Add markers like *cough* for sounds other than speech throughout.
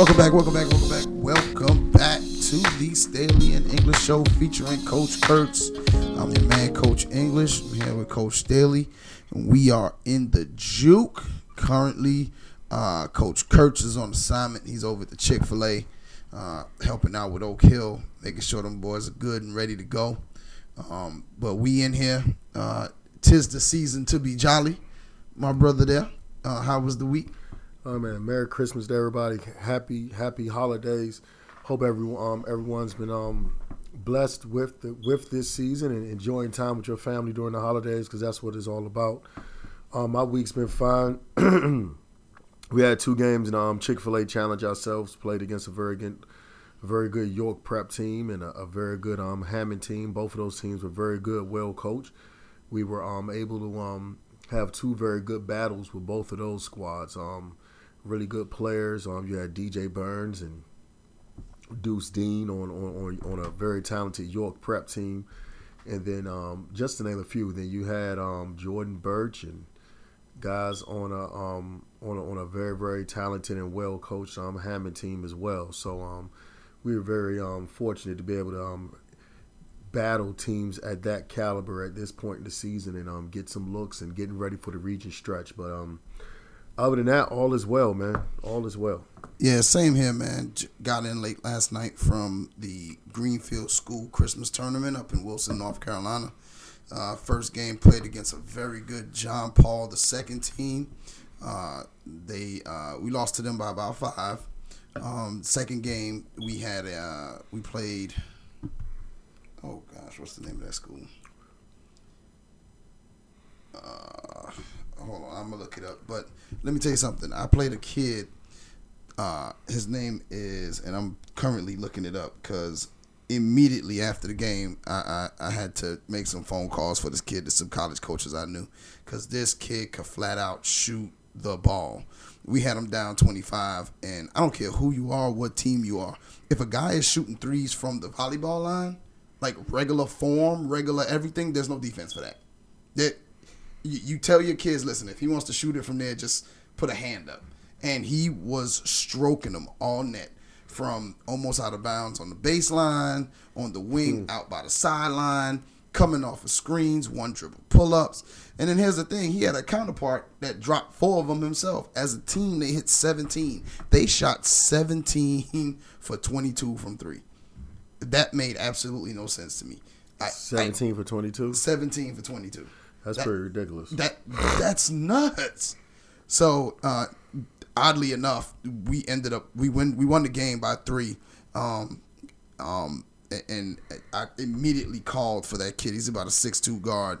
Welcome back, welcome back, welcome back, welcome back to the Staley and English Show featuring Coach Kurtz. Coach Staley, we are in the Juke. Currently, uh, Coach Kurtz is on assignment. He's over at the Chick fil A, uh, helping out with Oak Hill, making sure them boys are good and ready to go. Um, but we in here. Uh, tis the season to be jolly. My brother there. Uh, how was the week? Oh man, Merry Christmas to everybody. Happy Happy holidays. Hope everyone um, everyone's been um, blessed with the, with this season and enjoying time with your family during the holidays because that's what it's all about. Um, my week's been fine. *clears throat* we had two games in um, Chick Fil A Challenge ourselves. Played against a very good, very good York Prep team and a, a very good um, Hammond team. Both of those teams were very good, well coached. We were um, able to um, have two very good battles with both of those squads. Um, really good players. You had DJ Burns and Deuce Dean on, on, on, a very talented York prep team. And then um, just to name a few, then you had um, Jordan Birch and guys on a um, on a, on a very very talented and well coached um, Hammond team as well. So um, we were very um, fortunate to be able to um, battle teams at that caliber at this point in the season and um, get some looks and getting ready for the region stretch. But um, other than that, all is well, man. All is well. Yeah, same here, man. Got in late last night from the Greenfield School Christmas tournament up in Wilson, North Carolina. Uh, first game played against a very good John Paul the second team. Uh, they uh, we lost to them by about five. Um, second game we had uh, we played. Oh gosh, what's the name of that school? Hold on, I'm gonna look it up. But let me tell you something. I played a kid. Uh, his name is, and I'm currently looking it up because immediately after the game, I, I, I had to make some phone calls for this kid to some college coaches I knew because this kid could flat out shoot the ball. We had him down 25, and I don't care who you are, what team you are. If a guy is shooting threes from the volleyball line, like regular form, regular everything, there's no defense for that. That you, you tell your kids, listen, if he wants to shoot it from there, just put a hand up. And he was stroking them all net from almost out of bounds on the baseline, on the wing, hmm. out by the sideline, coming off of screens, one dribble pull ups. And then here's the thing he had a counterpart that dropped four of them himself. As a team, they hit 17. They shot 17 *laughs* for 22 from three. That made absolutely no sense to me. I, I- 17 for 22. 17 for 22. That's That- pretty ridiculous. That that's nuts. So uh, oddly enough, we ended up we win we won the game by three. Um, um, and I immediately called for that kid. He's about a six two guard,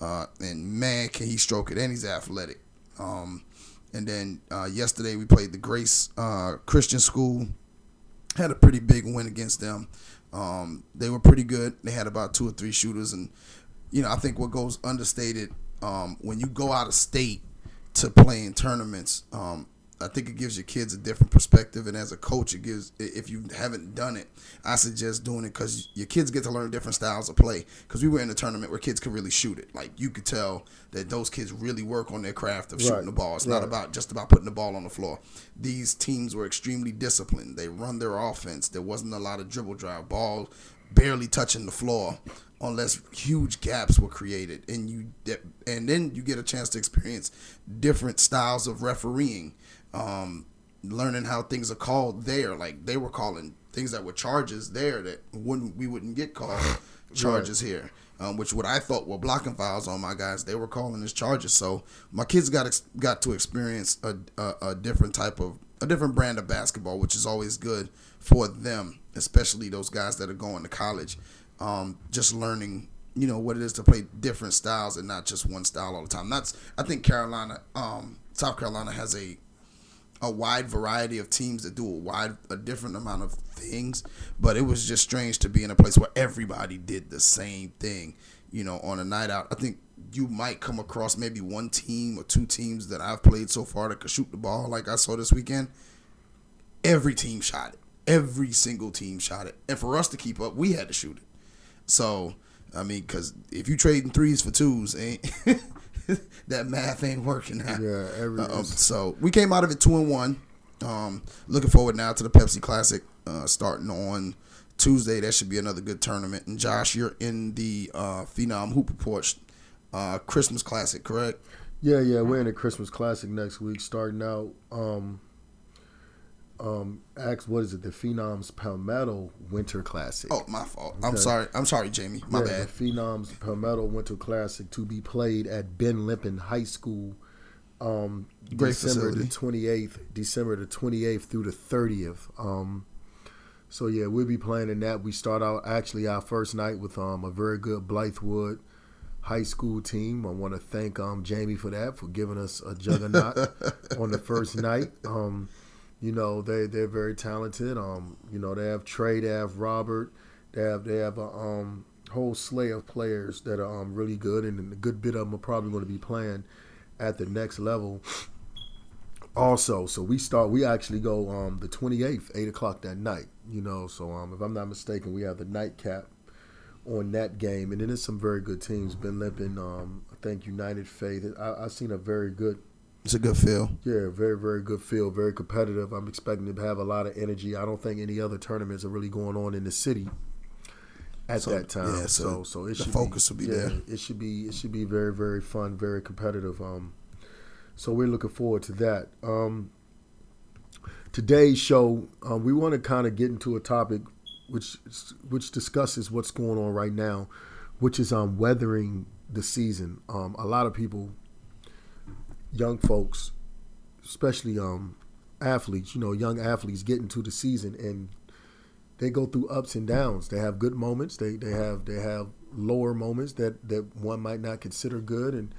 uh, and man, can he stroke it? And he's athletic. Um, and then uh, yesterday we played the Grace uh, Christian School. Had a pretty big win against them. Um, they were pretty good. They had about two or three shooters, and you know I think what goes understated um, when you go out of state to play in tournaments. Um, I think it gives your kids a different perspective, and as a coach, it gives. If you haven't done it, I suggest doing it because your kids get to learn different styles of play. Because we were in a tournament where kids could really shoot it. Like you could tell that those kids really work on their craft of shooting the ball. It's not about just about putting the ball on the floor. These teams were extremely disciplined. They run their offense. There wasn't a lot of dribble drive. Ball barely touching the floor unless huge gaps were created and you and then you get a chance to experience different styles of refereeing um, learning how things are called there like they were calling things that were charges there that wouldn't we wouldn't get called *laughs* charges here um, which what I thought were blocking fouls on my guys they were calling as charges. So my kids got ex- got to experience a, a, a different type of a different brand of basketball which is always good for them especially those guys that are going to college. Um, just learning you know what it is to play different styles and not just one style all the time. That's I think Carolina um, South Carolina has a a wide variety of teams that do a wide a different amount of things but it was just strange to be in a place where everybody did the same thing you know, on a night out. I think you might come across maybe one team or two teams that I've played so far that could shoot the ball like I saw this weekend. Every team shot it. Every single team shot it. And for us to keep up, we had to shoot it. So, I mean, because if you trading threes for twos, eh? ain't *laughs* *laughs* that math ain't working now. Yeah, Um, so we came out of it two and one. Um, looking forward now to the Pepsi Classic uh, starting on Tuesday. That should be another good tournament. And Josh, you're in the uh, Phenom Hoop Report uh, Christmas Classic, correct? Yeah, yeah, we're in the Christmas Classic next week, starting out. Um, um, ask what is it? The Phenoms Palmetto Winter Classic. Oh, my fault. I'm sorry. I'm sorry, Jamie. My yeah, bad. The Phenoms Palmetto Winter Classic to be played at Ben Lippen High School. Um, Great December facility. the twenty eighth, December the twenty eighth through the thirtieth. Um, so yeah, we'll be playing in that. We start out actually our first night with um a very good Blythewood high school team. I want to thank um Jamie for that for giving us a juggernaut *laughs* on the first night. Um, you know they they're very talented. Um, you know they have Trey, they have Robert, they have they have a um whole slew of players that are um really good, and a good bit of them are probably going to be playing at the next level. Also, so we start. We actually go um the twenty eighth, eight o'clock that night. You know, so um if I'm not mistaken, we have the nightcap on that game, and then there's some very good teams. Ben Lippen, um, I think United Faith. I, I've seen a very good It's a good feel. yeah, very, very good feel. very competitive. I'm expecting to have a lot of energy. I don't think any other tournaments are really going on in the city at So, that time. yeah, so so, so it the should focus will be there. It should be, it should be very, very fun, very competitive. Um, so we're looking forward to that. Um, today's show, uh, we want to kind of get into a topic which which discusses what's going on right now, which is um weathering the season. Um, a lot of people, young folks, especially um athletes, you know, young athletes get into the season and they go through ups and downs. They have good moments. They they have they have lower moments that that one might not consider good and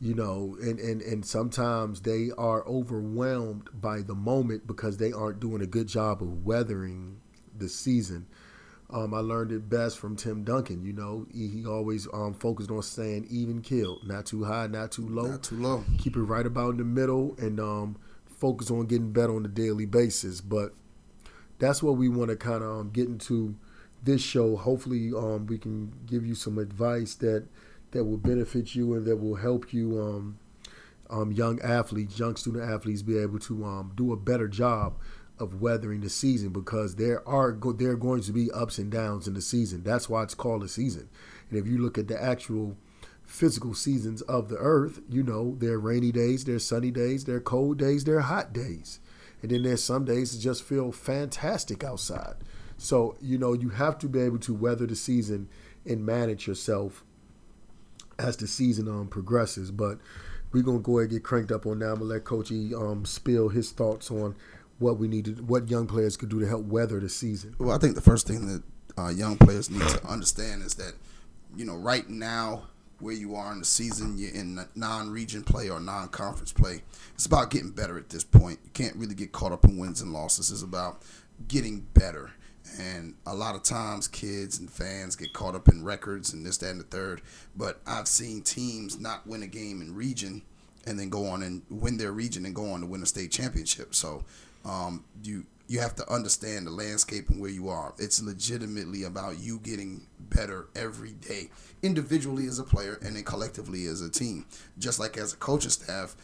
you know and and and sometimes they are overwhelmed by the moment because they aren't doing a good job of weathering the season. Um, I learned it best from Tim Duncan. You know, he, he always um, focused on staying even keeled, not too high, not too low Not too low. keep it right about in the middle and um, focus on getting better on a daily basis. But that's what we want to kind of um, get into this show. Hopefully, um, we can give you some advice that that will benefit you and that will help you, um, um, young athletes, young student athletes, be able to um, do a better job of weathering the season because there are there are going to be ups and downs in the season. That's why it's called a season. And if you look at the actual physical seasons of the earth, you know, there are rainy days, there are sunny days, there are cold days, there are hot days. And then there's some days that just feel fantastic outside. So, you know, you have to be able to weather the season and manage yourself as the season um, progresses. But we're gonna go ahead and get cranked up on now. I'm gonna let Coach E um, spill his thoughts on what we need to, what young players could do to help weather the season. Well, I think the first thing that uh, young players need to understand is that, you know, right now where you are in the season, you're in non-region play or non-conference play. It's about getting better at this point. You can't really get caught up in wins and losses. It's about getting better. And a lot of times, kids and fans get caught up in records and this, that, and the third. But I've seen teams not win a game in region and then go on and win their region and go on to win a state championship. So um, you you have to understand the landscape and where you are. It's legitimately about you getting better every day, individually as a player and then collectively as a team. Just like as a coaching staff,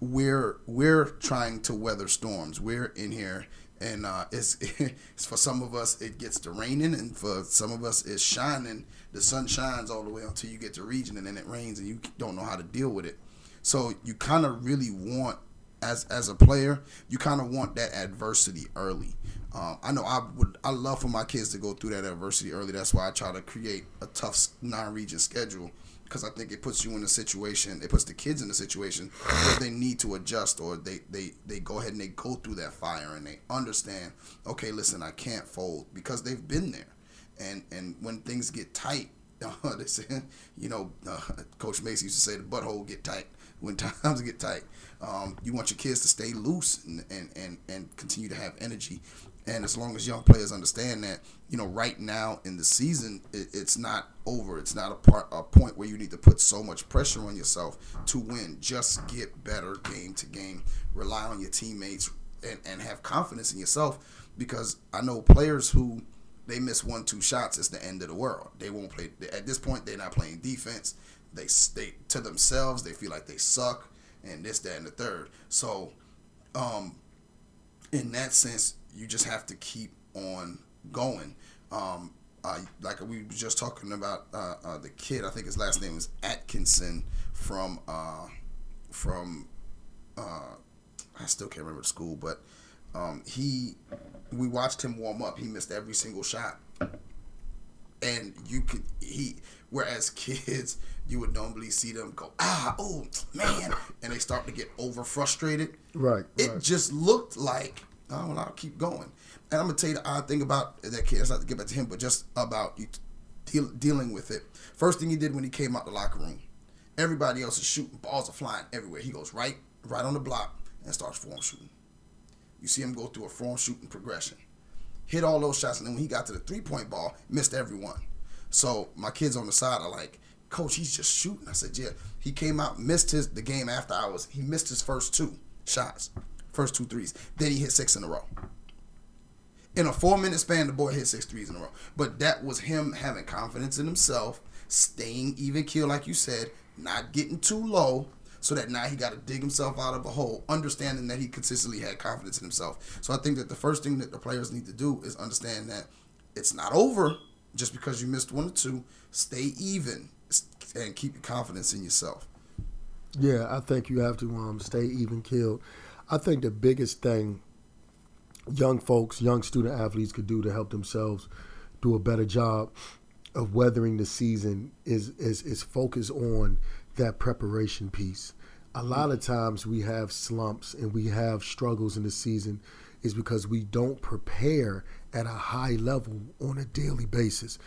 we're we're trying to weather storms. We're in here and uh, it's, it's *laughs* for some of us it gets to raining and for some of us it's shining the sun shines all the way until you get to region and then it rains and you don't know how to deal with it so you kind of really want as as a player you kind of want that adversity early um, i know i would i love for my kids to go through that adversity early that's why i try to create a tough non-region schedule because I think it puts you in a situation, it puts the kids in a situation where they need to adjust or they, they, they go ahead and they go through that fire and they understand, okay, listen, I can't fold because they've been there. And and when things get tight, uh, they say, you know, uh, Coach Macy used to say the butthole get tight. When *laughs* times get tight, um, you want your kids to stay loose and, and, and, and continue to have energy And as long as young players understand that, you know, right now in the season, it, it's not over. It's not a part a point where you need to put so much pressure on yourself to win. Just get better game to game. Rely on your teammates and, and have confidence in yourself. Because I know players who they miss one two shots, it's the end of the world. They won't play at this point. They're not playing defense. They they to themselves. They feel like they suck and this, that, and the third. So, um, in that sense, you just have to keep on going. Um, uh, like we were just talking about uh, uh, the kid. I think his last name is Atkinson from uh, from uh, I still can't remember the school, but um, he we watched him warm up. He missed every single shot, and you could he. Whereas kids, you would normally see them go ah oh man, and they start to get over frustrated. Right. It right. just looked like oh well, I'll keep going. And I'm gonna tell you the odd thing about that kid. It's not to get back to him, but just about you deal, dealing with it. First thing he did when he came out the locker room, everybody else is shooting, balls are flying everywhere. He goes right, right on the block and starts form shooting. You see him go through a form shooting progression, hit all those shots, and then when he got to the three point ball, missed every one. So my kids on the side are like, Coach, he's just shooting. I said, Yeah. He came out, missed his the game after I was. He missed his first two shots, first two threes. Then he hit six in a row. In a four minute span, the boy hit six threes in a row. But that was him having confidence in himself, staying even keel, like you said, not getting too low, so that now he got to dig himself out of a hole, understanding that he consistently had confidence in himself. So I think that the first thing that the players need to do is understand that it's not over just because you missed one or two. Stay even and keep your confidence in yourself. Yeah, I think you have to um, stay even killed. I think the biggest thing young folks, young student athletes could do to help themselves do a better job of weathering the season is is is focus on that preparation piece. A lot of times we have slumps and we have struggles in the season is because we don't prepare at a high level on a daily basis.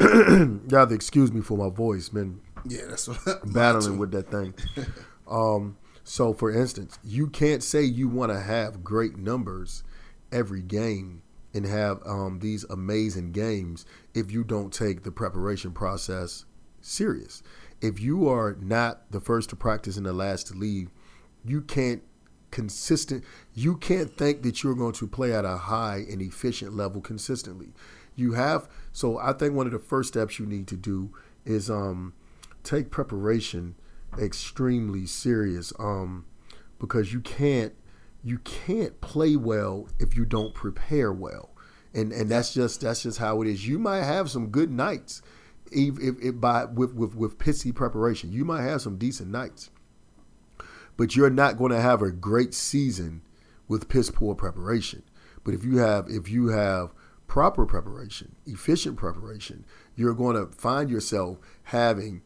you have to excuse me for my voice, man. Yeah, that's what I'm battling with that thing. *laughs* Um, so, for instance, you can't say you want to have great numbers every game and have um, these amazing games if you don't take the preparation process serious. If you are not the first to practice and the last to leave, you can't consistent you can't think that you're going to play at a high and efficient level consistently. You have so i think one of the first steps you need to do is um, take preparation extremely serious um, because you can't you can't play well if you don't prepare well. And and that's just that's just how it is. You might have some good nights if, if, by with, with with pissy preparation you might have some decent nights but you're not going to have a great season with piss poor preparation. But if you have if you have proper preparation, efficient preparation, you're going to find yourself having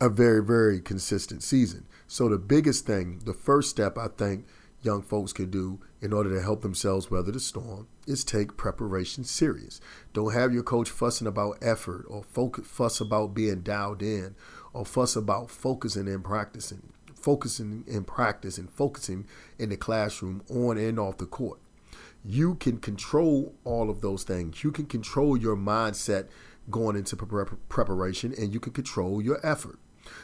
a very very consistent season. So the biggest thing, the first step I think young folks can do in order to help themselves weather the storm is take preparation serious. Don't have your coach fussing about effort or focus, fuss about being dialed in or fuss about focusing and practicing focusing in practice and focusing in the classroom on and off the court. You can control all of those things. You can control your mindset going into preparation and you can control your effort.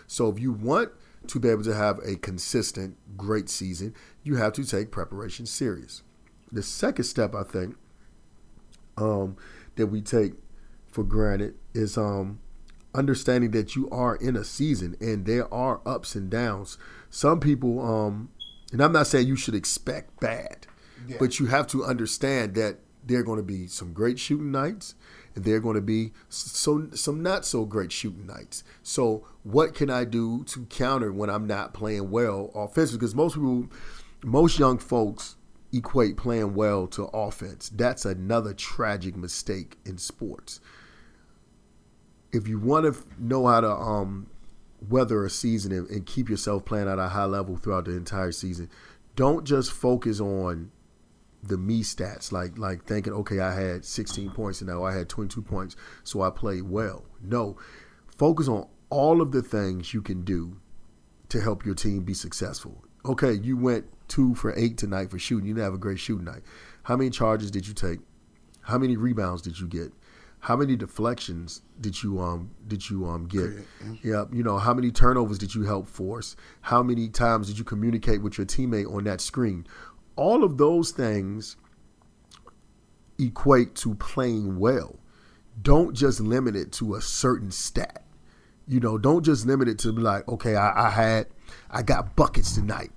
So if you want to be able to have a consistent great season, you have to take preparation serious. The second step I think um, that we take for granted is um, understanding that you are in a season and there are ups and downs. Some people, um, and I'm not saying you should expect bad, yeah. but you have to understand that there are going to be some great shooting nights are going to be so some not so great shooting nights. So what can I do to counter when I'm not playing well offensively? Because most people, most young folks equate playing well to offense. That's another tragic mistake in sports if you want to know how to um, weather a season and, and, keep yourself playing at a high level throughout the entire season, don't just focus on the me stats, like like thinking, okay, I had 16 points and now I had 22 points, so I played well. No, focus on all of the things you can do to help your team be successful. Okay, you went two for eight tonight for shooting. You didn't have a great shooting night. How many charges did you take? How many rebounds did you get? How many deflections did you um did you um get? Yeah, you know how many turnovers did you help force? How many times did you communicate with your teammate on that screen? All of those things equate to playing well. Don't just limit it to a certain stat. You know, don't just limit it to be like, okay, I, I had, I got buckets tonight.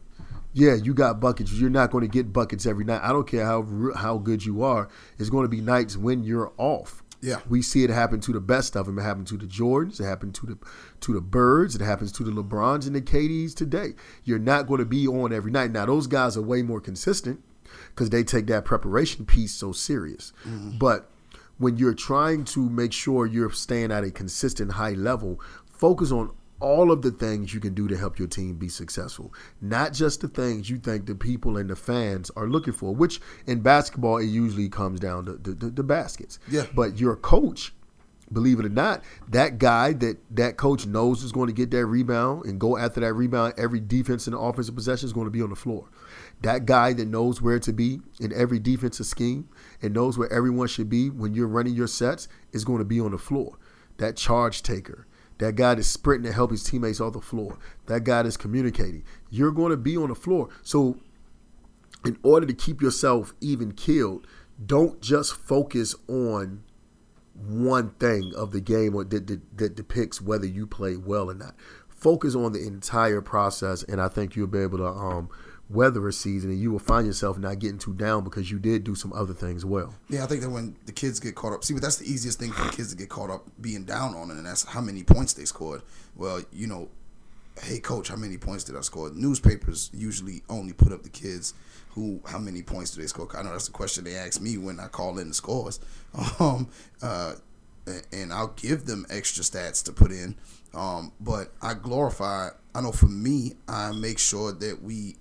Yeah, you got buckets. You're not going to get buckets every night. I don't care how how good you are. It's going to be nights when you're off. Yeah, we see it happen to the best of them. It happened to the Jordans. It happened to the to the Birds. It happens to the LeBrons and the KDs today. You're not going to be on every night. Now those guys are way more consistent because they take that preparation piece so serious. Mm-hmm. But when you're trying to make sure you're staying at a consistent high level, focus on all of the things you can do to help your team be successful, not just the things you think the people and the fans are looking for, which in basketball, it usually comes down to the, baskets. Yeah. But your coach, believe it or not, that guy that that coach knows is going to get that rebound and go after that rebound, every defense the offensive possession is going to be on the floor. That guy that knows where to be in every defensive scheme and knows where everyone should be when you're running your sets is going to be on the floor. That charge taker, that guy that's sprinting to help his teammates off the floor, that guy that's communicating. You're going to be on the floor. So, in order to keep yourself even killed, don't just focus on one thing of the game or that, that, that depicts whether you play well or not. Focus on the entire process, and I think you'll be able to um, weather a season, and you will find yourself not getting too down because you did do some other things well. Yeah, I think that when the kids get caught up, see, but that's the easiest thing for the kids to get caught up being down on it, and that's how many points they scored. Well, you know, hey coach, how many points did I score? Newspapers usually only put up the kids who, how many points do they score? I know that's the question they ask me when I call in the scores, *laughs* um, uh, and I'll give them extra stats to put in. Um, but I glorify. I know for me, I make sure that we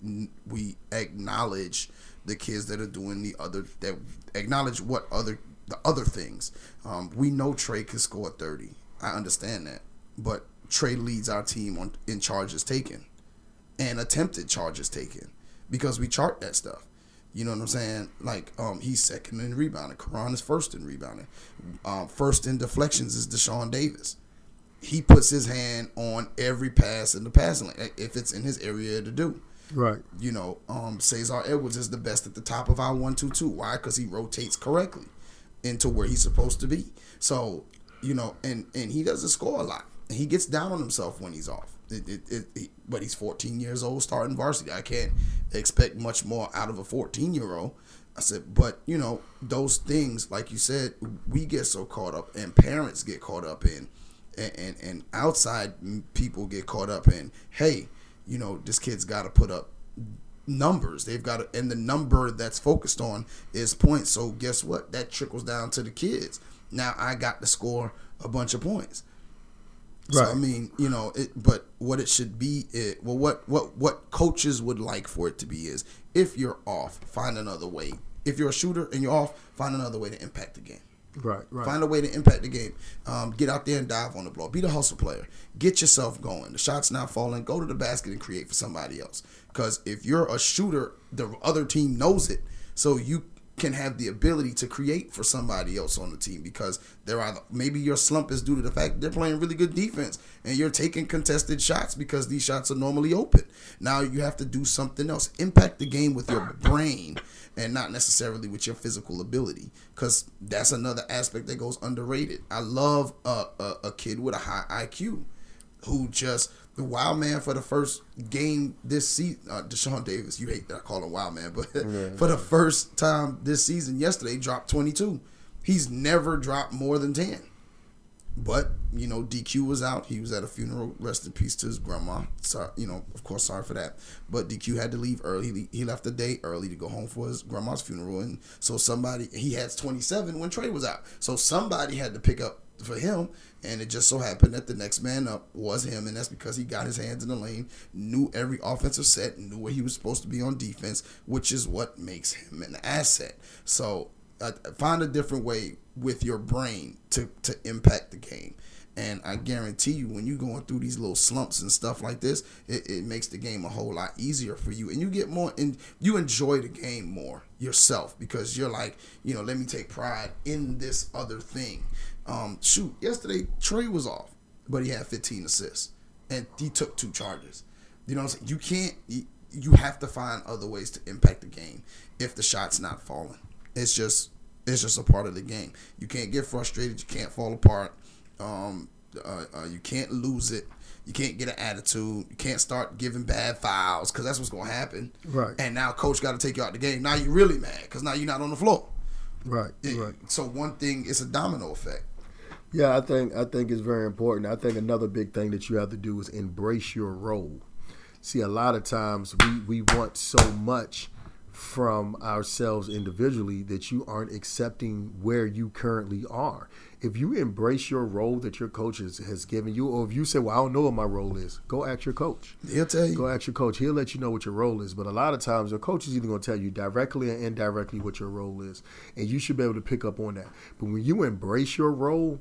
we acknowledge the kids that are doing the other that acknowledge what other the other things. Um, we know Trey can score thirty. I understand that, but Trey leads our team on in charges taken, and attempted charges taken, because we chart that stuff. You know what I'm saying? Like, um, he's second in rebounding. Karan is first in rebounding. Um, first in deflections is Deshaun Davis he puts his hand on every pass in the passing lane if it's in his area to do. Right. You know, um, Cesar Edwards is the best at the top of our one two two. Why? Because he rotates correctly into where he's supposed to be. So, you know, and and he doesn't score a lot. He gets down on himself when he's off. It, it, it, but he's 14 years old, starting varsity. I can't expect much more out of a 14 year old. I said, but you know, those things, like you said, we get so caught up, and parents get caught up in and, and, and outside people get caught up in, hey, you know, this kid's got to put up numbers. They've got to, and the number that's focused on is points. So guess what? That trickles down to the kids. Now I got to score a bunch of points. Right. So I mean, you know, it, but what it should be, it, well, what what what coaches would like for it to be is, if you're off, find another way. If you're a shooter and you're off, find another way to impact the game. Right, right. Find a way to impact the game. Um, get out there and dive on the blow. Be the hustle player. Get yourself going. The shot's not falling. Go to the basket and create for somebody else. Because if you're a shooter, the other team knows it. So you can have the ability to create for somebody else on the team because they're either maybe your slump is due to the fact they're playing really good defense and you're taking contested shots because these shots are normally open. Now you have to do something else. Impact the game with your brain and not necessarily with your physical ability because that's another aspect that goes underrated. I love a, a, a kid with a high IQ who just the wild man for the first game this season. Uh, Deshaun Davis, you hate that I call him wild man, but *laughs* yeah. for the first time this season, yesterday dropped 22. He's never dropped more than 10. But you know, DQ was out. He was at a funeral. Rest in peace to his grandma. Sorry, you know, of course, sorry for that. But DQ had to leave early. He left the day early to go home for his grandma's funeral, and so somebody he had 27 when Trey was out. So somebody had to pick up for him, and it just so happened that the next man up was him, and that's because he got his hands in the lane, knew every offensive set, knew where he was supposed to be on defense, which is what makes him an asset. So uh, find a different way with your brain to to impact the game And I guarantee you, when you're going through these little slumps and stuff like this, it, it makes the game a whole lot easier for you, and you get more and you enjoy the game more yourself because you're like, you know, let me take pride in this other thing. Um, shoot, yesterday Trey was off, but he had 15 assists and he took two charges. You know what I'm saying? You can't. You, you have to find other ways to impact the game if the shot's not falling. It's just it's just a part of the game. You can't get frustrated. You can't fall apart. Um, uh, uh, you can't lose it. You can't get an attitude. You can't start giving bad fouls because that's what's going to happen. Right. And now coach got to take you out the game. Now you're really mad because now you're not on the floor. Right. It- right. So one thing, it's a domino effect. Yeah, I think I think it's very important. I think another big thing that you have to do is embrace your role. See, a lot of times we, we want so much from ourselves individually that you aren't accepting where you currently are. If you embrace your role that your coach has, has given you, or if you say, Well, I don't know what my role is, go ask your coach. He'll tell you. Go ask your coach. He'll let you know what your role is. But a lot of times, your coach is either going to tell you directly or indirectly what your role is, and you should be able to pick up on that. But when you embrace your role,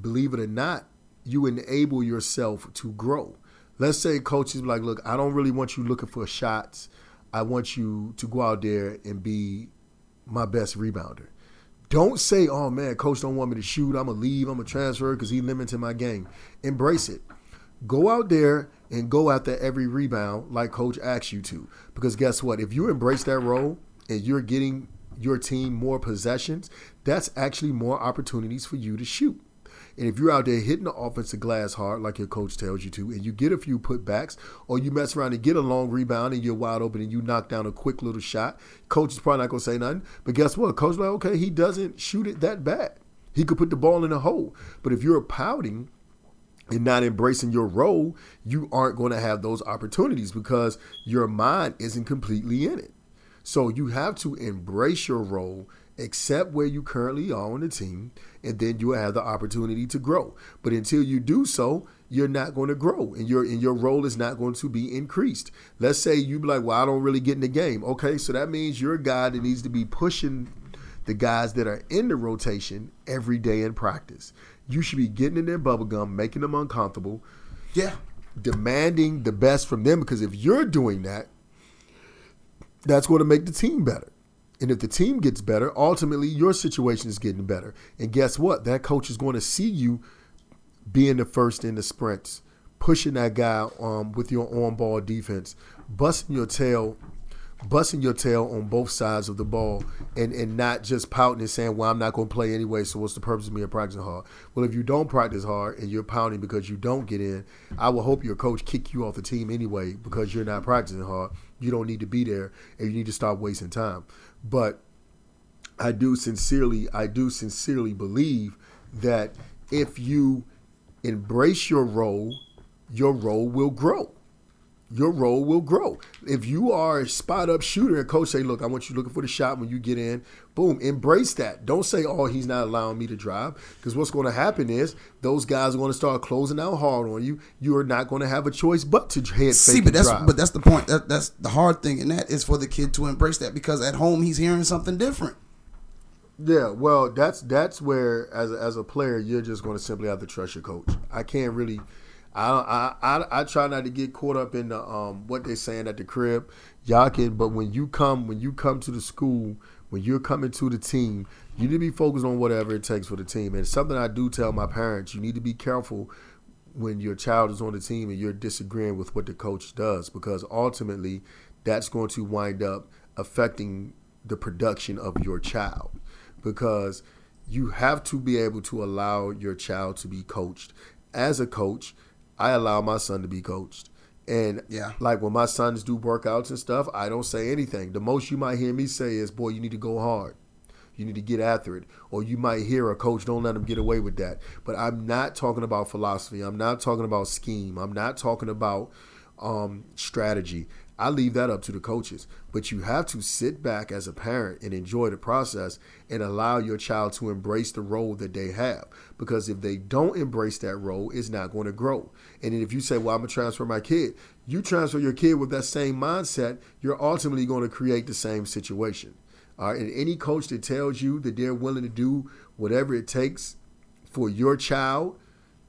believe it or not, you enable yourself to grow. Let's say coaches be like, look, I don't really want you looking for shots. I want you to go out there and be my best rebounder. Don't say, oh man, coach don't want me to shoot. I'm gonna leave. I'm gonna transfer because he limited my game. Embrace it. Go out there and go after every rebound like coach asks you to. Because guess what? If you embrace that role and you're getting your team more possessions, that's actually more opportunities for you to shoot. And if you're out there hitting the offensive glass hard, like your coach tells you to, and you get a few putbacks, or you mess around and get a long rebound and you're wide open and you knock down a quick little shot, coach is probably not going to say nothing. But guess what? Coach like, okay, he doesn't shoot it that bad. He could put the ball in a hole. But if you're pouting and not embracing your role, you aren't going to have those opportunities because your mind isn't completely in it. So you have to embrace your role, accept where you currently are on the team, and then you will have the opportunity to grow. But until you do so, you're not going to grow, and your and your role is not going to be increased. Let's say you be like, "Well, I don't really get in the game." Okay, so that means you're a guy that needs to be pushing the guys that are in the rotation every day in practice. You should be getting in their bubble gum, making them uncomfortable, Yeah. demanding the best from them because if you're doing that, that's going to make the team better. And if the team gets better, ultimately your situation is getting better. And guess what? That coach is going to see you being the first in the sprints, pushing that guy um, with your on ball defense, busting your tail, busting your tail on both sides of the ball, and, and not just pouting and saying, Well, I'm not going to play anyway, so what's the purpose of me practicing hard? Well, if you don't practice hard and you're pounding because you don't get in, I will hope your coach kick you off the team anyway because you're not practicing hard. You don't need to be there and you need to stop wasting time. But I do sincerely, I do sincerely believe that if you embrace your role, your role will grow. Your role will grow. If you are a spot up shooter and coach say, look, I want you looking for the shot when you get in, boom, embrace that. Don't say, oh, he's not allowing me to drive. Because what's going to happen is those guys are going to start closing out hard on you. You are not going to have a choice but to head See, fake but that's drive. but that's the point. That, that's the hard thing, and that is for the kid to embrace that because at home he's hearing something different. Yeah, well, that's that's where as a, as a player you're just going to simply have to trust your coach. I can't really, I I I, try not to get caught up in the um what they're saying at the crib. Y'all can, but when you come when you come to the school, when you're coming to the team, you need to be focused on whatever it takes for the team. And something I do tell my parents: you need to be careful when your child is on the team and you're disagreeing with what the coach does because ultimately that's going to wind up affecting the production of your child because you have to be able to allow your child to be coached. As a coach, I allow my son to be coached. And Yeah. like when my sons do workouts and stuff, I don't say anything. The most you might hear me say is, "Boy, you need to go hard. You need to get after it." Or you might hear a coach, "Don't let him get away with that." But I'm not talking about philosophy. I'm not talking about scheme. I'm not talking about um, strategy. I leave that up to the coaches. But you have to sit back as a parent and enjoy the process and allow your child to embrace the role that they have. Because if they don't embrace that role, it's not going to grow. And if you say, Well, I'm going to transfer my kid, you transfer your kid with that same mindset, you're ultimately going to create the same situation. All right. And any coach that tells you that they're willing to do whatever it takes for your child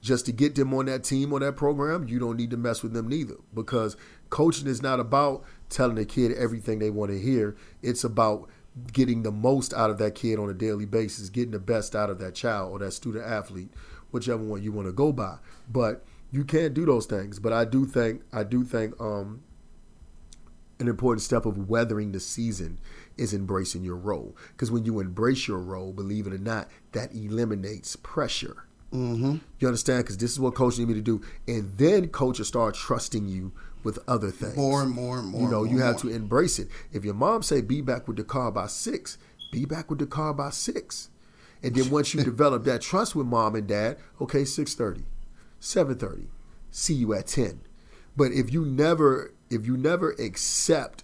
just to get them on that team or that program, you don't need to mess with them neither. Because coaching is not about telling a kid everything they want to hear. It's about getting the most out of that kid on a daily basis, getting the best out of that child or that student athlete, whichever one you want to go by. But you can't do those things. But I do think I do think um, an important step of weathering the season is embracing your role. Because when you embrace your role, believe it or not, that eliminates pressure. Mm-hmm. You understand? Because this is what coach need me to do, and then coach will start trusting you with other things. More and more and more. You know, more you have to embrace it. If your mom say be back with the car by six, be back with the car by six. And then once you *laughs* develop that trust with mom and dad, okay, 6.30, 7.30, see you at 10. But if you never if you never accept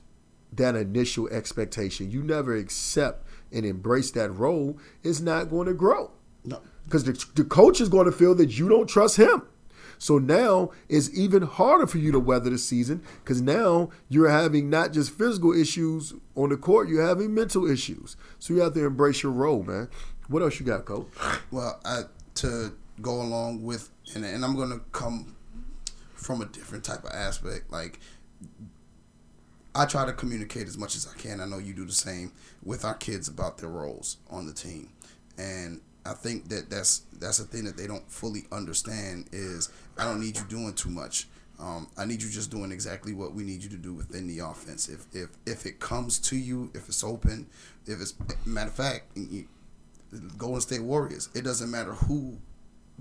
that initial expectation, you never accept and embrace that role, it's not going to grow No. because the, the coach is going to feel that you don't trust him. So now it's even harder for you to weather the season because now you're having not just physical issues on the court, you're having mental issues. So you have to embrace your role, man. What else you got, coach? Well, I, to go along with, and, and I'm going to come from a different type of aspect. Like, I try to communicate as much as I can. I know you do the same with our kids about their roles on the team, and I think that that's that's a thing that they don't fully understand. Is I don't need you doing too much. Um, I need you just doing exactly what we need you to do within the offense. If if if it comes to you, if it's open, if it's matter of fact, Golden State Warriors. It doesn't matter who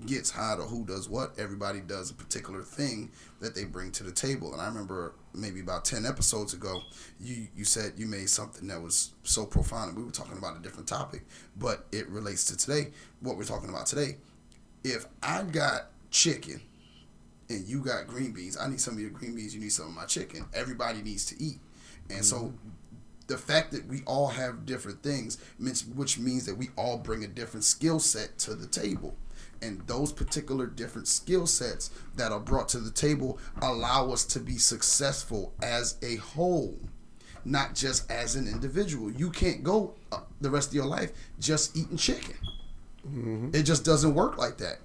gets hot or who does what. Everybody does a particular thing that they bring to the table. And I remember maybe about ten episodes ago, you you said you made something that was so profound. We were talking about a different topic, but it relates to today. What we're talking about today. If I got chicken and you got green beans, I need some of your green beans. You need some of my chicken. Everybody needs to eat, and so the fact that we all have different things, means- which means that we all bring a different skill set to the table. And those particular different skill sets that are brought to the table allow us to be successful as a whole, not just as an individual. You can't go uh, the rest of your life just eating chicken. It just doesn't work like that.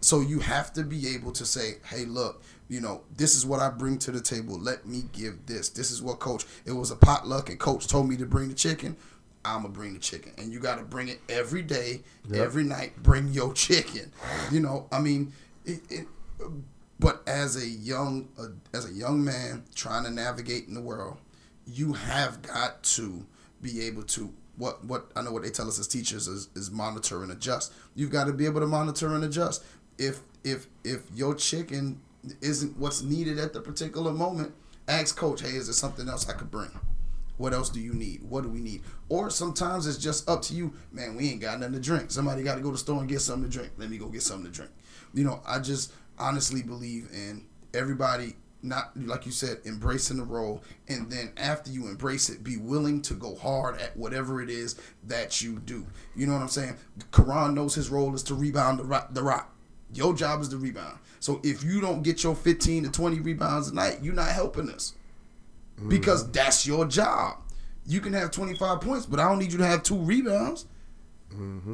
So you have to be able to say, "Hey, look, you know, this is what I bring to the table. Let me give this. This is what coach. It was a potluck, and coach told me to bring the chicken. I'm gonna bring the chicken, and you got to bring it every day, Yep. every night. Bring your chicken. You know, I mean, it. it but as a young, uh, as a young man trying to navigate in the world, you have got to be able to what what I know what they tell us as teachers is, is monitor and adjust. You've got to be able to monitor and adjust. If if if your chicken isn't what's needed at the particular moment, ask coach, hey, is there something else I could bring? What else do you need? What do we need? Or sometimes it's just up to you, man. We ain't got nothing to drink. Somebody got to go to the store and get something to drink. Let me go get something to drink. You know, I just honestly believe in everybody not like you said embracing the role and then after you embrace it be willing to go hard at whatever it is that you do you know what i'm saying Karan knows his role is to rebound the rock, the rock your job is to rebound. So if you don't get your 15 to 20 rebounds a night you're not helping us. Because that's your job. You can have 25 points but i don't need you to have two rebounds.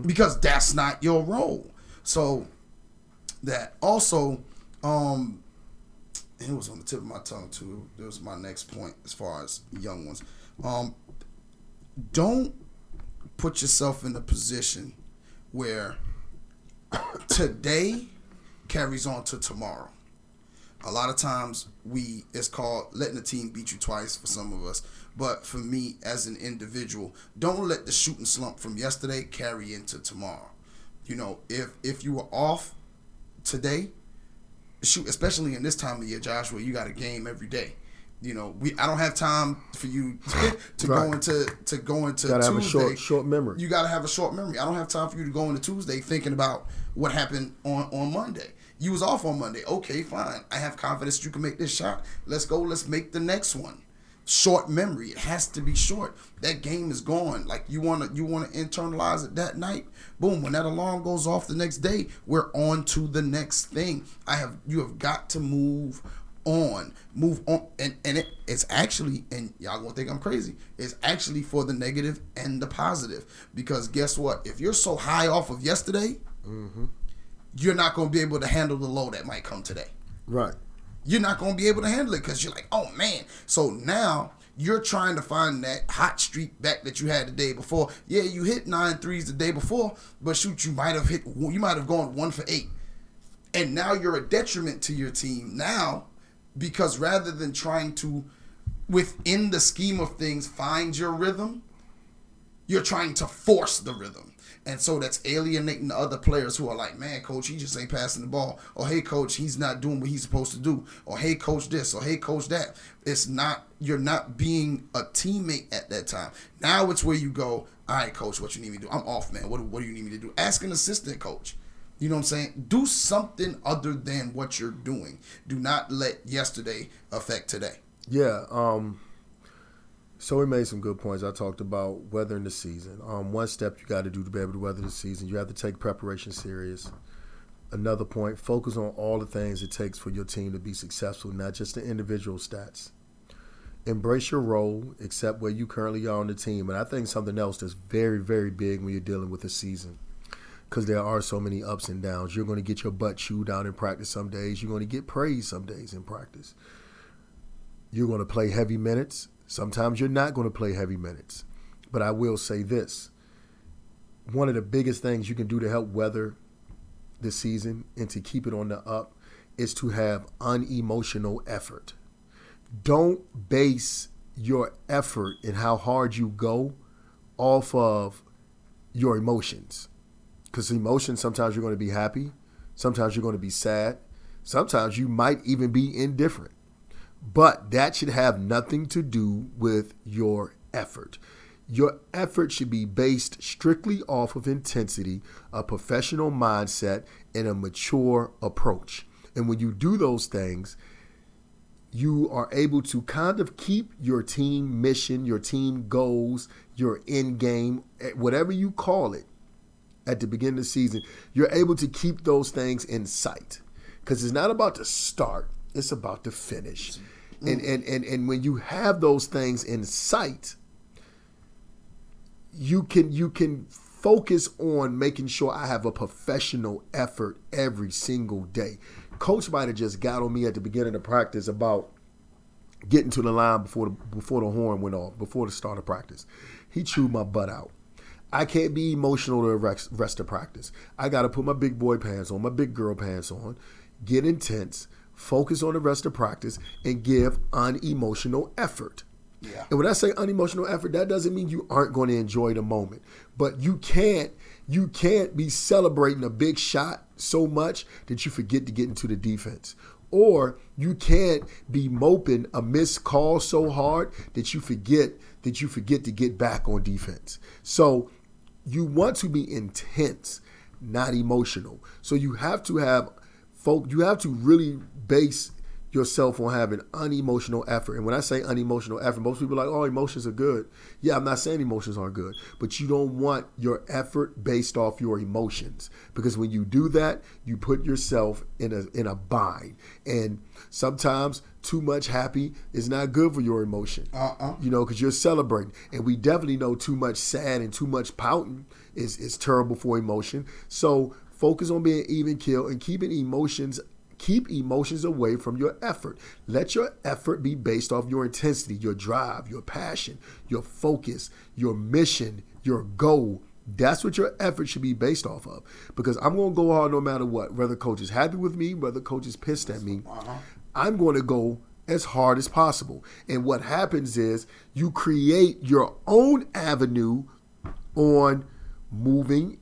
Because that's not your role. So that also um it was on the tip of my tongue too. It was my next point as far as young ones. Um, don't put yourself in a position where today carries on to tomorrow. A lot of times we it's called letting the team beat you twice for some of us. But for me as an individual, don't let the shooting slump from yesterday carry into tomorrow. You know, if if you were off today, shoot, especially in this time of year, Joshua, you got a game every day. You know, we I don't have time for you *laughs* to, to *laughs* Right. go into to go into Gotta have a Tuesday. short short memory. You got to have a short memory. I don't have time for you to go into Tuesday thinking about what happened on on Monday. You was off on Monday. Okay, fine. I have confidence you can make this shot. Let's go. Let's make the next one. Short memory. It has to be short. That game is gone. Like you wanna you wanna internalize it that night. Boom. When that alarm goes off the next day, we're on to the next thing. I have you have got to move on move on and and it, it's actually and y'all gonna think i'm crazy it's actually for the negative and the positive because guess what if you're so high off of yesterday mm-hmm. you're not to be able to handle the low that might come today. Right. You're not to be able to handle it because you're like, oh man. So now you're trying to find that hot streak back that you had the day before. Yeah, you hit nine threes the day before, but shoot, you might have hit, you might have gone one for eight. And now you're a detriment to your team now because rather than trying to, within the scheme of things, find your rhythm, you're trying to force the rhythm. And so that's alienating the other players who are like, man, coach, he just ain't passing the ball. Or hey, coach, he's not doing what he's supposed to do. Or hey, coach, this. Or hey, coach, that. It's not, you're not being a teammate at that time. Now it's where you go, all right, coach, what you need me to do? I'm off, man. What, what do you need me to do? Ask an assistant coach. You know what I'm saying? Do something other than what you're doing. Do not let yesterday affect today. Yeah. Um, so we made some good points. I talked about weathering the season. Um, one step you got to do to be able to weather the season, you have to take preparation serious. Another point, focus on all the things it takes for your team to be successful, not just the individual stats. Embrace your role, accept where you currently are on the team. And I think something else that's very, very big when you're dealing with a season because there are so many ups and downs. You're going to get your butt chewed out in practice some days. You're going to get praised some days in practice. You're going to play heavy minutes. Sometimes you're not going to play heavy minutes. But I will say this one of the biggest things you can do to help weather the season and to keep it on the up is to have unemotional effort. Don't base your effort and how hard you go off of your emotions. Because emotions, sometimes you're going to be happy, sometimes you're going to be sad, sometimes you might even be indifferent. But that should have nothing to do with your effort. Your effort should be based strictly off of intensity, a professional mindset, and a mature approach. And when you do those things, you are able to kind of keep your team mission, your team goals, your end game, eh, whatever you call it, at the beginning of the season, you're able to keep those things in sight. Because it's not about to start, it's about to finish. Mm. And, and, and, and when you have those things in sight, you can you can focus on making sure I have a professional effort every single day. Coach might have just got on me at the beginning of practice about getting to the line before the before the horn went off, before the start of practice. He chewed my butt out. I can't be emotional the rest, rest of practice. I got to put my big boy pants on, my big girl pants on, get intense, focus on the rest of practice, and give unemotional effort. Yeah. And when I say unemotional effort, that doesn't mean you aren't going to enjoy the moment. But you can't you can't be celebrating a big shot so much that you forget to get into the defense. Or you can't be moping a missed call so hard that you forget that you forget to get back on defense. So you want to be intense, not emotional. So you have to have folk you have to really base yourself on having unemotional effort. And when I say unemotional effort, most people are like, oh, emotions are good. Yeah, I'm not saying emotions aren't good, but you don't want your effort based off your emotions. Because when you do that, you put yourself in a in a bind. And sometimes too much happy is not good for your emotion. Uh-uh. You know, because you're celebrating. And we definitely know too much sad and too much pouting is, is terrible for emotion. So focus on being even kill and keeping emotions Keep emotions away from your effort. Let your effort be based off your intensity, your drive, your passion, your focus, your mission, your goal. That's what your effort should be based off of. Because I'm going to go hard no matter what. Whether coach is happy with me, whether coach is pissed at me, uh-huh. I'm going to go as hard as possible. And what happens is you create your own avenue on moving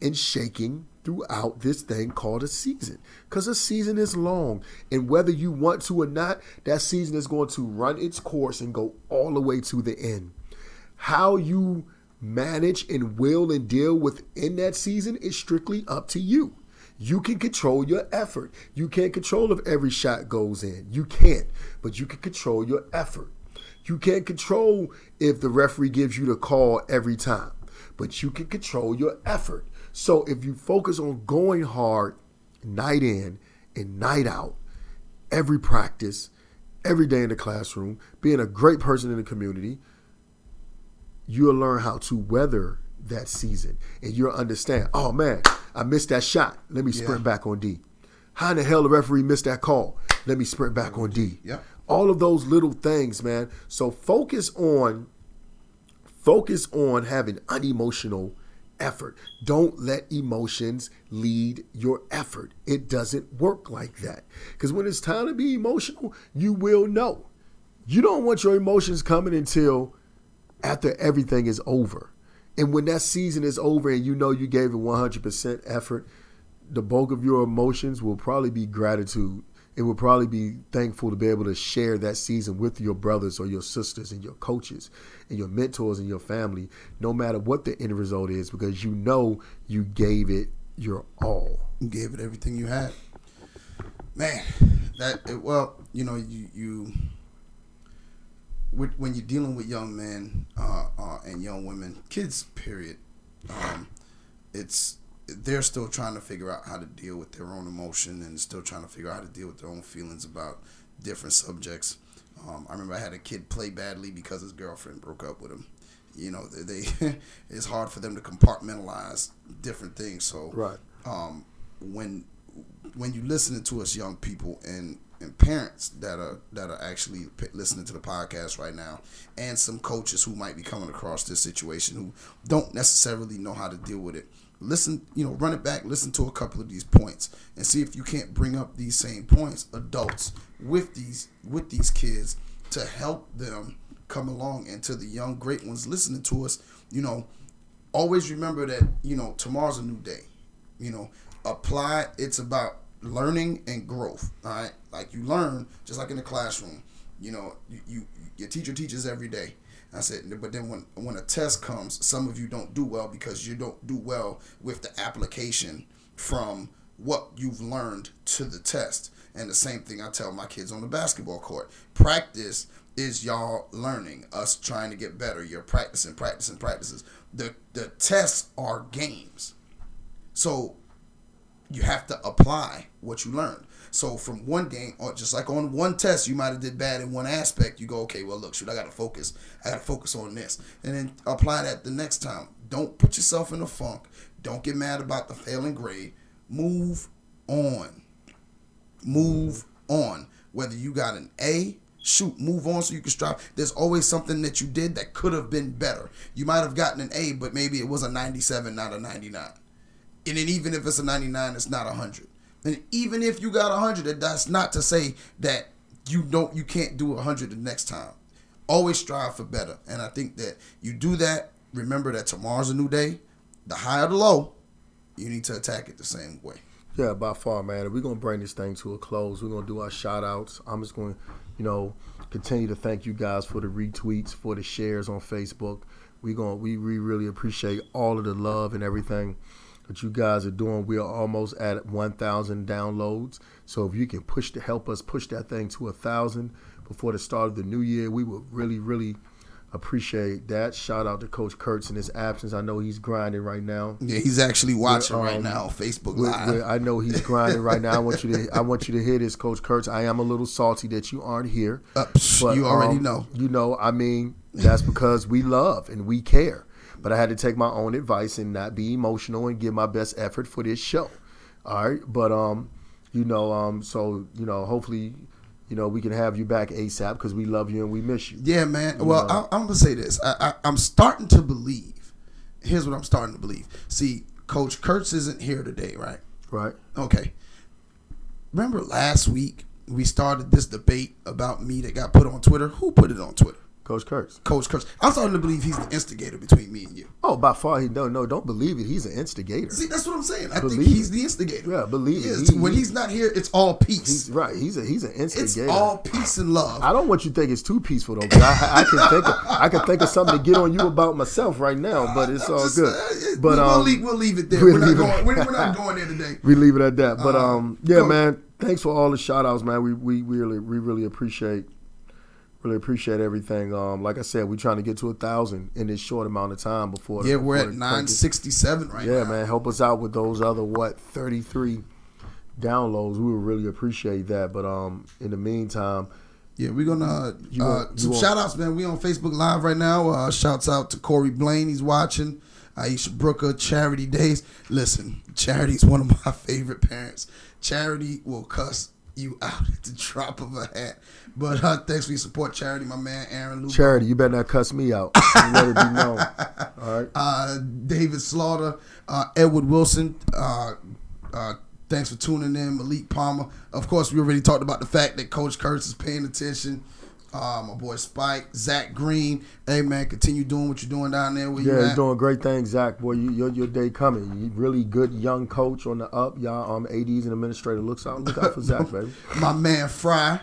and shaking throughout this thing called a season. Because a season is long. And whether you want to or not, that season is going to run its course and go all the way to the end. How you manage and will and deal within that season is strictly up to you. You can control your effort. You can't control if every shot goes in. You can't, but you can control your effort. You can't control if the referee gives you the call every time, but you can control your effort. So if you focus on going hard night in and night out, every practice, every day in the classroom, being a great person in the community, you'll learn how to weather that season and you'll understand, oh man, I missed that shot. Let me sprint Yeah. back on D. How in the hell the referee missed that call? Let me sprint back on D. Yep. All of those little things, man. So focus on focus on having unemotional effort. Don't let emotions lead your effort. It doesn't work like that. Because when it's time to be emotional, you will know. You don't want your emotions coming until after everything is over. And when that season is over and you know you gave it 100% effort, the bulk of your emotions will probably be gratitude. It will probably be thankful to be able to share that season with your brothers or your sisters and your coaches and your mentors and your family, no matter what the end result is, because you know you gave it your all. You gave it everything you had. Man, that it, well, you know, you you when you're dealing with young men uh, uh, and young women, kids, period, um, it's they're still trying to figure out how to deal with their own emotion and still trying to figure out how to deal with their own feelings about different subjects. Um, I remember I had a kid play badly because his girlfriend broke up with him. You know, they, they *laughs* it's hard for them to compartmentalize different things. So, Right. um, when when you listening to us young people and and parents that are that are actually listening to the podcast right now and some coaches who might be coming across this situation who don't necessarily know how to deal with it. Listen you know run it back listen to a couple of these points and see if you can't bring up these same points adults with these with these kids to help them come along and to the young great ones listening to us you know. Always remember that you know tomorrow's a new day you know. Apply it's about learning and growth all right like you learn just like in the classroom you know you, you your teacher teaches every day I said, but then when when a test comes, some of you don't do well because you don't do well with the application from what you've learned to the test. And the same thing I tell my kids on the basketball court. Practice is y'all learning, us trying to get better. You're practicing, practicing, practices. The the tests are games. So you have to apply what you learned. So from one game, or just like on one test, you might have did bad in one aspect. You go, okay, well, look, shoot, I got to focus. I got to focus on this, and then apply that the next time. Don't put yourself in a funk. Don't get mad about the failing grade. Move on. Move on. Whether you got an A, shoot, move on so you can strive. There's always something that you did that could have been better. You might have gotten an A, but maybe it was a 97, not a 99. And then even if it's a 99, it's not a 100. And even if you got a 100, that's not to say that you don't you can't do a 100 the next time. Always strive for better. And I think that you do that, remember that tomorrow's a new day. The high or the low, you need to attack it the same way. Yeah, by far, man. We're gonna bring this thing to a close. We're gonna do our shout outs. I'm just gonna, you know, continue to thank you guys for the retweets, for the shares on Facebook. We're going to, we, we really appreciate all of the love and everything that you guys are doing. We are almost at 1,000 downloads. So if you can push to help us push that thing to a thousand before the start of the new year, we would really, really appreciate that. Shout out to Coach Kurtz in his absence. I know he's grinding right now. Yeah, he's actually watching um, right now, Facebook We're- Live. we're- I know he's grinding right now. I want you to I want you to hear this, Coach Kurtz. I am a little salty that you aren't here. Uh, psh, you already um, know. You know, I mean, that's because we love and we care. But I had to take my own advice and not be emotional and give my best effort for this show. All right, but um, you know, um, so you know, hopefully, you know, we can have you back ASAP because we love you and we miss you. Yeah, man. Well, I, I'm gonna say this. I, I, I'm starting to believe. Here's what I'm starting to believe. See, Coach Kurtz isn't here today, right? Right? Okay. Remember last week we started this debate about me that got put on Twitter. Who put it on Twitter? Coach Kurtz. Coach Kurtz. I'm starting to believe he's the instigator between me and you. Oh, by far, he no, no, don't believe it. He's an instigator. See, that's what I'm saying. I think Believe he's it. the instigator. Yeah, believe it. He is. He- when he's not here, it's all peace. He's right. He's a he's an instigator. It's all peace and love. I don't want you to think it's too peaceful though. I, I can think of, I can think of something to get on you about myself right now, but it's I'm all just, good. uh, But we'll, um, leave, we'll leave it there. *laughs* we'll We're not leave it- going. We're, we're not *laughs* going there today. we leave it at that. But Uh, um, yeah, man. Thanks for all the shout outs, man. We we we really we really appreciate really appreciate everything. Um, like I said, we're trying to get to a thousand in this short amount of time before. Yeah, we're before at the crank it. 967 right Yeah, now. Yeah, man. Help us out with those other what thirty three downloads. We would really appreciate that. But um, in the meantime, Yeah, we're gonna uh, you some shout outs, man. We on Facebook Live right now. Uh, shouts out to Corey Blaine, he's watching. Aisha Brooker, Charity Days. Listen, Charity's one of my *laughs* favorite parents. Charity will cuss you *laughs* out at the drop of a hat. But uh, thanks for your support, Charity, my man Aaron Luke. Charity, you better not cuss me out. Let it be known. *laughs* All right. Uh, David Slaughter, uh, Edward Wilson. Uh, uh, thanks for tuning in, Malik Palmer. Of course, we already talked about the fact that Coach Kurtz is paying attention. Uh, my boy Spike, Zach Green. Hey man, continue doing what you're doing down there. Where Yeah, you you're doing great things, Zach. Boy, you, your your day coming. You really good young coach on the up. Y'all um ADs and administrator looks out. Look out for *laughs* Zach, baby. my man Fry.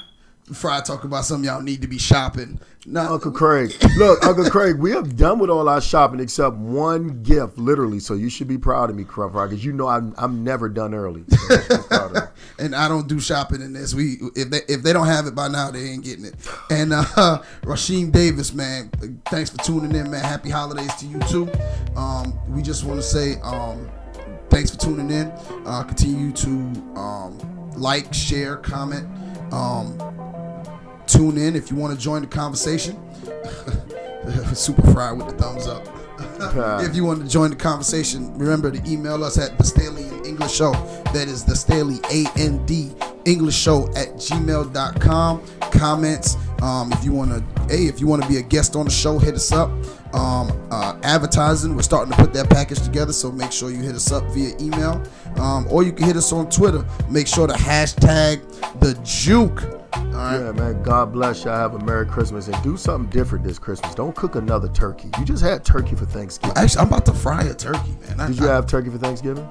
Fry talk about something y'all need to be shopping. Now, Uncle Craig. Look, Uncle Craig, we have done with all our shopping except one gift, literally. So you should be proud of me, Cruff because you know I'm I'm never done early. So you should be proud of me. *laughs* and I don't do shopping in this. We if they if they don't have it by now, they ain't getting it. And uh, *laughs* Rasheem Davis, man, thanks for tuning in, man. Happy holidays to you too. Um, we just want to say um, thanks for tuning in. Uh, continue to um, like, share, comment. Um, tune in if you want to join the conversation. *laughs* Super fried with the thumbs up. *laughs* if you want to join the conversation, remember to email us at the Staley and English Show. That is the Staley A N D English Show at gmail.com. Comments. Um, if you want to, hey, if you want to be a guest on the show, hit us up. Um, uh, advertising, we're starting to put that package together, so make sure you hit us up via email, um, or you can hit us on Twitter. Make sure to hashtag the Juke. All right. Yeah, man. God bless y'all. Have a Merry Christmas and do something different this Christmas. Don't cook another turkey. You just had turkey for Thanksgiving. Actually, I'm about to fry a turkey, man. I, Did you I- have turkey for Thanksgiving?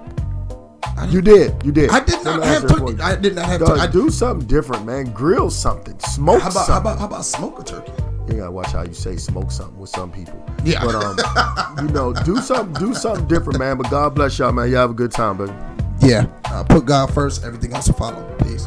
You did. You did. I did not have turkey. I did not have turkey. I do something different, man. Grill something. Smoke How about something. how about how about smoke a turkey? you gotta watch how you say smoke something with some people. Yeah. But um, *laughs* you know, do something, do something different, man. But God bless y'all, man. Y'all have a good time, baby. Yeah. Uh, put God first. Everything else will follow. Peace.